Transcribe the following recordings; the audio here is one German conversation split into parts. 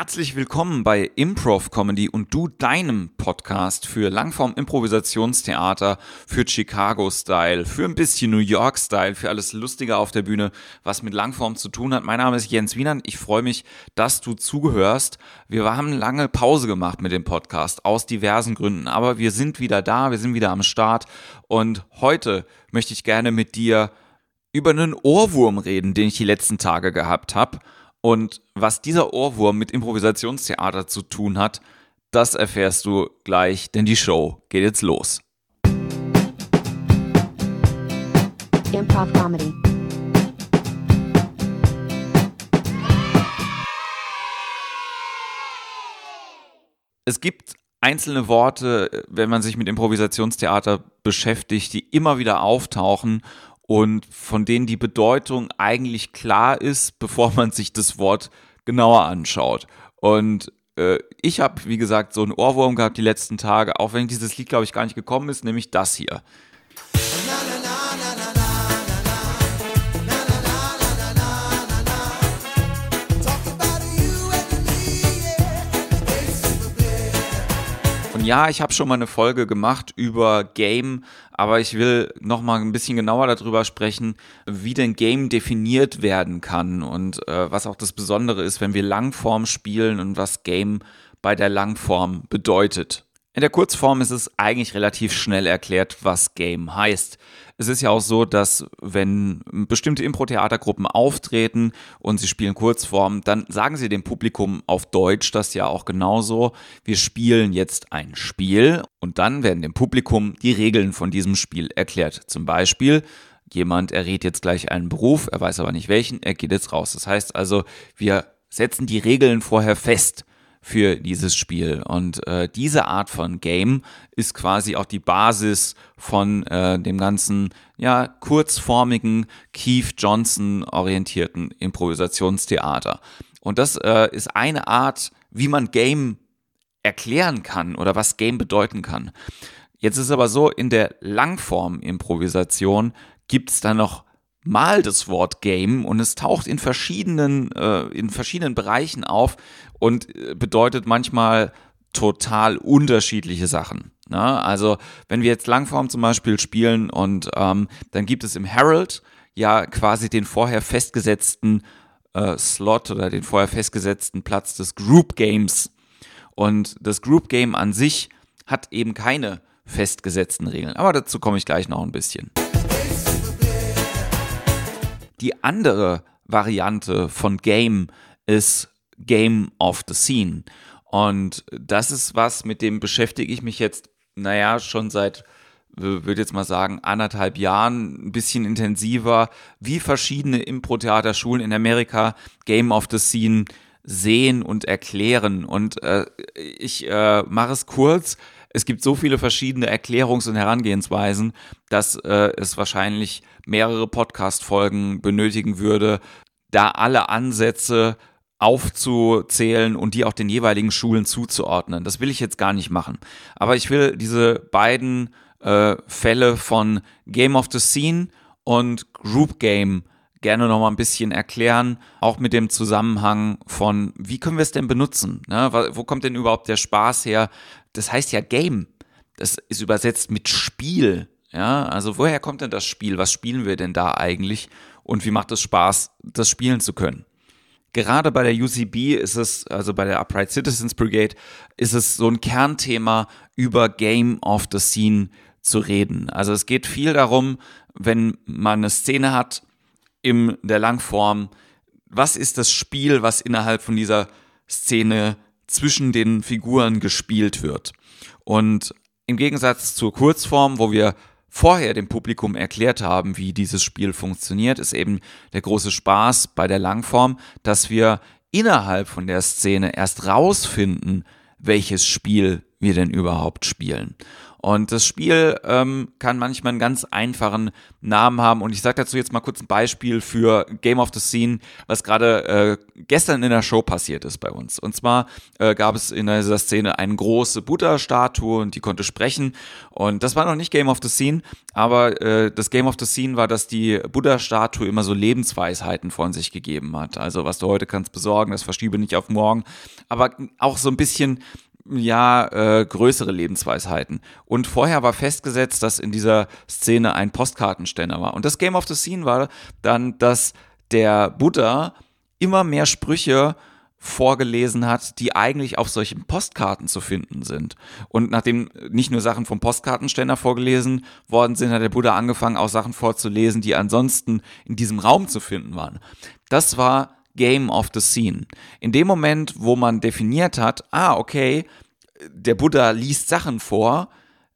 Herzlich willkommen bei Improv Comedy und du deinem Podcast für Langform Improvisationstheater, für Chicago Style, für ein bisschen New York Style, für alles Lustige auf der Bühne, was mit Langform zu tun hat. Mein Name ist Jens Wienand. Ich freue mich, dass du zugehörst. Wir haben lange Pause gemacht mit dem Podcast aus diversen Gründen, aber wir sind wieder da, wir sind wieder am Start und heute möchte ich gerne mit dir über einen Ohrwurm reden, den ich die letzten Tage gehabt habe. Und was dieser Ohrwurm mit Improvisationstheater zu tun hat, das erfährst du gleich, denn die Show geht jetzt los. Improv Comedy. Es gibt einzelne Worte, wenn man sich mit Improvisationstheater beschäftigt, die immer wieder auftauchen und von denen die Bedeutung eigentlich klar ist, bevor man sich das Wort genauer anschaut. Und äh, ich habe, wie gesagt, so einen Ohrwurm gehabt die letzten Tage, auch wenn dieses Lied, glaube ich, gar nicht gekommen ist, nämlich das hier. Und ja, ich habe schon mal eine Folge gemacht über Game, aber ich will noch mal ein bisschen genauer darüber sprechen, wie denn Game definiert werden kann und äh, was auch das Besondere ist, wenn wir Langform spielen und was Game bei der Langform bedeutet. In der Kurzform ist es eigentlich relativ schnell erklärt, was Game heißt. Es ist ja auch so, dass wenn bestimmte Impro-Theatergruppen auftreten und sie spielen Kurzform, dann sagen sie dem Publikum auf Deutsch das ja auch genauso. Wir spielen jetzt ein Spiel und dann werden dem Publikum die Regeln von diesem Spiel erklärt. Zum Beispiel, jemand errät jetzt gleich einen Beruf, er weiß aber nicht welchen, er geht jetzt raus. Das heißt also, wir setzen die Regeln vorher fest für dieses Spiel. Und äh, diese Art von Game ist quasi auch die Basis von äh, dem ganzen, ja, kurzformigen, Keith Johnson orientierten Improvisationstheater. Und das äh, ist eine Art, wie man Game erklären kann oder was Game bedeuten kann. Jetzt ist aber so, in der Langform-Improvisation gibt es da noch mal das Wort Game und es taucht in verschiedenen, äh, in verschiedenen Bereichen auf und äh, bedeutet manchmal total unterschiedliche Sachen. Ne? Also wenn wir jetzt Langform zum Beispiel spielen und ähm, dann gibt es im Herald ja quasi den vorher festgesetzten äh, Slot oder den vorher festgesetzten Platz des Group Games. Und das Group Game an sich hat eben keine festgesetzten Regeln. Aber dazu komme ich gleich noch ein bisschen. Die andere Variante von Game ist Game of the Scene. Und das ist was, mit dem beschäftige ich mich jetzt, naja, schon seit, würde jetzt mal sagen, anderthalb Jahren, ein bisschen intensiver, wie verschiedene Impro-Theaterschulen in Amerika Game of the Scene sehen und erklären. Und äh, ich äh, mache es kurz. Es gibt so viele verschiedene Erklärungs- und Herangehensweisen, dass äh, es wahrscheinlich mehrere Podcast-Folgen benötigen würde, da alle Ansätze aufzuzählen und die auch den jeweiligen Schulen zuzuordnen. Das will ich jetzt gar nicht machen. Aber ich will diese beiden äh, Fälle von Game of the Scene und Group Game gerne noch mal ein bisschen erklären, auch mit dem Zusammenhang von, wie können wir es denn benutzen? Ne? Wo kommt denn überhaupt der Spaß her? Das heißt ja Game. Das ist übersetzt mit Spiel. Ja, also woher kommt denn das Spiel? Was spielen wir denn da eigentlich? Und wie macht es Spaß, das spielen zu können? Gerade bei der UCB ist es, also bei der Upright Citizens Brigade, ist es so ein Kernthema, über Game of the Scene zu reden. Also es geht viel darum, wenn man eine Szene hat, in der Langform, was ist das Spiel, was innerhalb von dieser Szene zwischen den Figuren gespielt wird. Und im Gegensatz zur Kurzform, wo wir vorher dem Publikum erklärt haben, wie dieses Spiel funktioniert, ist eben der große Spaß bei der Langform, dass wir innerhalb von der Szene erst rausfinden, welches Spiel wir denn überhaupt spielen. Und das Spiel ähm, kann manchmal einen ganz einfachen Namen haben. Und ich sage dazu jetzt mal kurz ein Beispiel für Game of the Scene, was gerade äh, gestern in der Show passiert ist bei uns. Und zwar äh, gab es in dieser Szene eine große Buddha-Statue und die konnte sprechen. Und das war noch nicht Game of the Scene, aber äh, das Game of the Scene war, dass die Buddha-Statue immer so Lebensweisheiten von sich gegeben hat. Also was du heute kannst besorgen, das verschiebe nicht auf morgen. Aber auch so ein bisschen ja, äh, größere Lebensweisheiten. Und vorher war festgesetzt, dass in dieser Szene ein Postkartenständer war. Und das Game of the Scene war dann, dass der Buddha immer mehr Sprüche vorgelesen hat, die eigentlich auf solchen Postkarten zu finden sind. Und nachdem nicht nur Sachen vom Postkartenständer vorgelesen worden sind, hat der Buddha angefangen, auch Sachen vorzulesen, die ansonsten in diesem Raum zu finden waren. Das war Game of the Scene. In dem Moment, wo man definiert hat, ah, okay, der Buddha liest Sachen vor,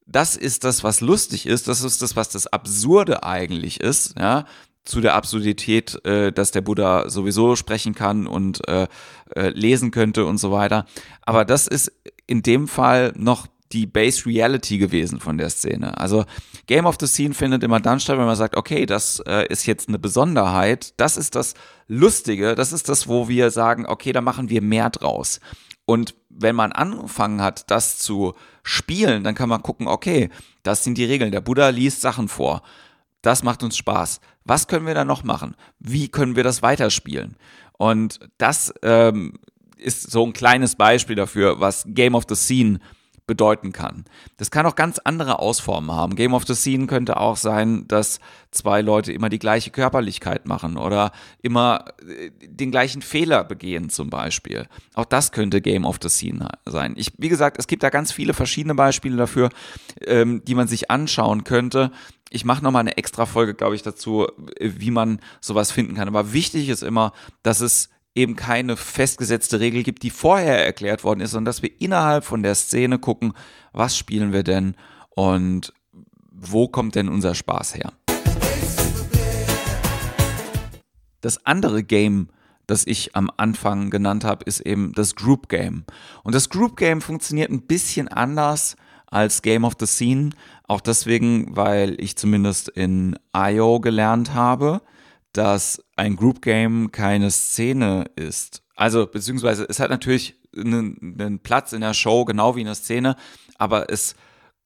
das ist das, was lustig ist, das ist das, was das Absurde eigentlich ist, ja, zu der Absurdität, äh, dass der Buddha sowieso sprechen kann und äh, äh, lesen könnte und so weiter. Aber das ist in dem Fall noch die Base Reality gewesen von der Szene. Also Game of the Scene findet immer dann statt, wenn man sagt, okay, das äh, ist jetzt eine Besonderheit, das ist das Lustige, das ist das, wo wir sagen, okay, da machen wir mehr draus. Und wenn man angefangen hat, das zu spielen, dann kann man gucken, okay, das sind die Regeln. Der Buddha liest Sachen vor. Das macht uns Spaß. Was können wir da noch machen? Wie können wir das weiterspielen? Und das ähm, ist so ein kleines Beispiel dafür, was Game of the Scene bedeuten kann. Das kann auch ganz andere Ausformen haben. Game of the Scene könnte auch sein, dass zwei Leute immer die gleiche Körperlichkeit machen oder immer äh, den gleichen Fehler begehen zum Beispiel. Auch das könnte Game of the Scene sein. Ich, wie gesagt, es gibt da ganz viele verschiedene Beispiele dafür, ähm, die man sich anschauen könnte. Ich mache nochmal eine extra Folge, glaube ich, dazu, äh, wie man sowas finden kann. Aber wichtig ist immer, dass es eben keine festgesetzte Regel gibt, die vorher erklärt worden ist, sondern dass wir innerhalb von der Szene gucken, was spielen wir denn und wo kommt denn unser Spaß her. Das andere Game, das ich am Anfang genannt habe, ist eben das Group Game. Und das Group Game funktioniert ein bisschen anders als Game of the Scene. Auch deswegen, weil ich zumindest in IO gelernt habe, dass ein Group Game keine Szene ist. Also, beziehungsweise es hat natürlich einen, einen Platz in der Show, genau wie in der Szene, aber es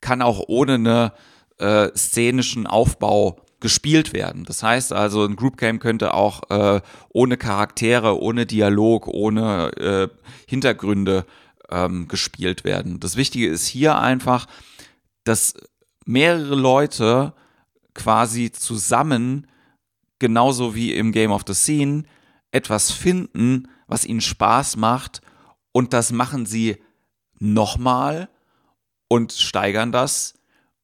kann auch ohne einen äh, szenischen Aufbau gespielt werden. Das heißt also, ein Group Game könnte auch äh, ohne Charaktere, ohne Dialog, ohne äh, Hintergründe ähm, gespielt werden. Das Wichtige ist hier einfach, dass mehrere Leute quasi zusammen genauso wie im Game of the Scene, etwas finden, was ihnen Spaß macht und das machen sie nochmal und steigern das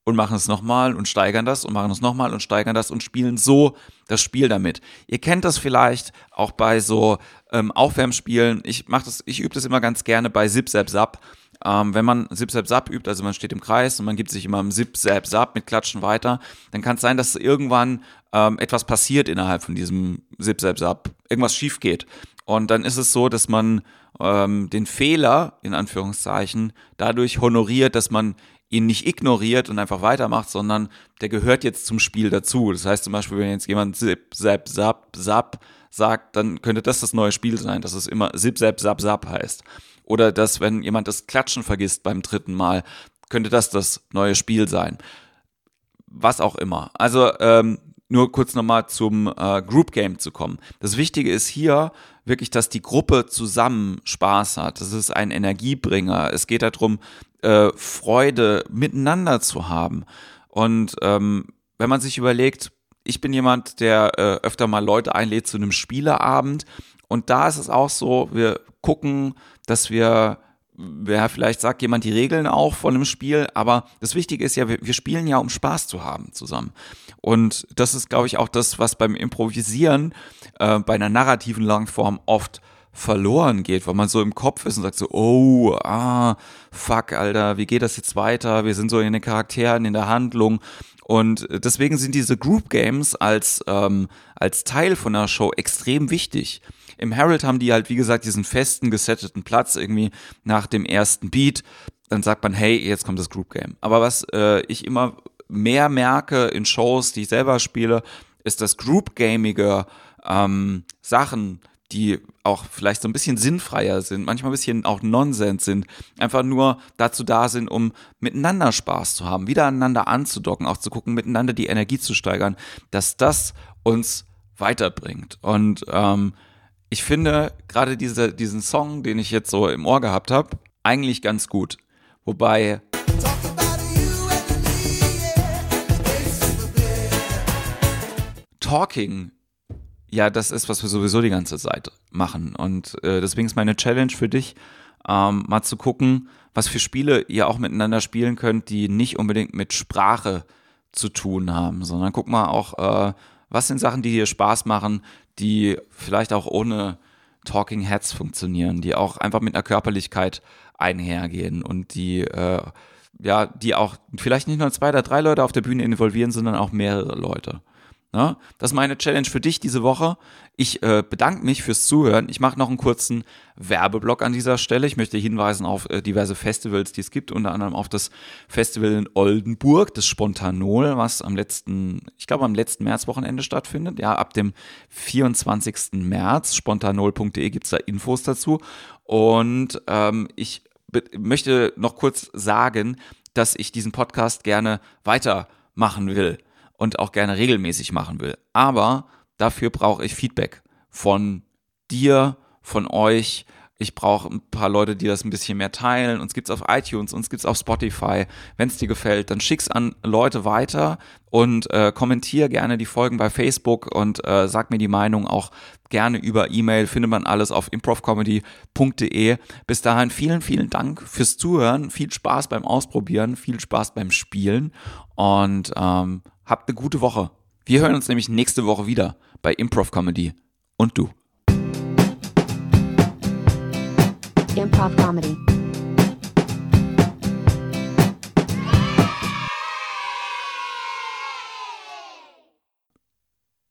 und machen es nochmal und steigern das und machen es nochmal und steigern das und spielen so das Spiel damit. Ihr kennt das vielleicht auch bei so ähm, Aufwärmspielen. Ich mache das, ich übe das immer ganz gerne bei Zip Zap Zap. Ähm, wenn man Zip Zap Zap übt, also man steht im Kreis und man gibt sich immer im Zip Zap Zap mit Klatschen weiter, dann kann es sein, dass irgendwann ähm, etwas passiert innerhalb von diesem Zip Zap Zap, irgendwas schief geht. Und dann ist es so, dass man ähm, den Fehler, in Anführungszeichen, dadurch honoriert, dass man ihn nicht ignoriert und einfach weitermacht, sondern der gehört jetzt zum Spiel dazu. Das heißt zum Beispiel, wenn jetzt jemand Zip, Zap, Zap, Zap sagt, dann könnte das das neue Spiel sein, dass es immer Zip, Zap, Zap, Zap heißt. Oder dass, wenn jemand das Klatschen vergisst beim dritten Mal, könnte das das neue Spiel sein. Was auch immer. Also ähm, nur kurz nochmal zum äh, Group Game zu kommen. Das Wichtige ist hier wirklich, dass die Gruppe zusammen Spaß hat. Das ist ein Energiebringer. Es geht darum, äh, Freude miteinander zu haben. Und ähm, wenn man sich überlegt, ich bin jemand, der äh, öfter mal Leute einlädt zu einem Spieleabend. Und da ist es auch so, wir gucken, dass wir wer vielleicht sagt jemand die Regeln auch von einem Spiel, aber das Wichtige ist ja, wir, wir spielen ja, um Spaß zu haben zusammen. Und das ist, glaube ich, auch das, was beim Improvisieren äh, bei einer narrativen Langform oft verloren geht, weil man so im Kopf ist und sagt so, oh, ah, fuck, Alter, wie geht das jetzt weiter? Wir sind so in den Charakteren, in der Handlung. Und deswegen sind diese Group Games als, ähm, als Teil von der Show extrem wichtig. Im Herald haben die halt, wie gesagt, diesen festen, gesetteten Platz irgendwie nach dem ersten Beat. Dann sagt man, hey, jetzt kommt das Group Game. Aber was äh, ich immer mehr merke in Shows, die ich selber spiele, ist, dass Group Gamige ähm, Sachen, die auch vielleicht so ein bisschen sinnfreier sind, manchmal ein bisschen auch Nonsens sind, einfach nur dazu da sind, um miteinander Spaß zu haben, wieder aneinander anzudocken, auch zu gucken, miteinander die Energie zu steigern, dass das uns weiterbringt. Und ähm, ich finde gerade diese, diesen Song, den ich jetzt so im Ohr gehabt habe, eigentlich ganz gut. Wobei Talking ja das ist, was wir sowieso die ganze Zeit machen. Und äh, deswegen ist meine Challenge für dich, ähm, mal zu gucken, was für Spiele ihr auch miteinander spielen könnt, die nicht unbedingt mit Sprache zu tun haben, sondern guck mal auch, äh, was sind Sachen, die dir Spaß machen, die vielleicht auch ohne Talking Heads funktionieren, die auch einfach mit einer Körperlichkeit einhergehen und die äh, ja, die auch vielleicht nicht nur zwei oder drei Leute auf der Bühne involvieren, sondern auch mehrere Leute. Ja, das ist meine Challenge für dich diese Woche. Ich äh, bedanke mich fürs Zuhören. Ich mache noch einen kurzen Werbeblock an dieser Stelle. Ich möchte hinweisen auf äh, diverse Festivals, die es gibt, unter anderem auf das Festival in Oldenburg, das Spontanol, was am letzten, ich glaube am letzten Märzwochenende stattfindet. Ja, ab dem 24. März. Spontanol.de gibt es da Infos dazu. Und ähm, ich möchte noch kurz sagen, dass ich diesen Podcast gerne weitermachen will und auch gerne regelmäßig machen will. Aber dafür brauche ich Feedback von dir, von euch. Ich brauche ein paar Leute, die das ein bisschen mehr teilen. Uns gibt's auf iTunes, uns gibt's auf Spotify. Wenn es dir gefällt, dann schick's an Leute weiter und äh, kommentier gerne die Folgen bei Facebook und äh, sag mir die Meinung auch gerne über E-Mail. Findet man alles auf improvcomedy.de. Bis dahin vielen, vielen Dank fürs Zuhören. Viel Spaß beim Ausprobieren, viel Spaß beim Spielen und ähm, Habt eine gute Woche. Wir hören uns nämlich nächste Woche wieder bei Improv Comedy. Und du. Improv Comedy.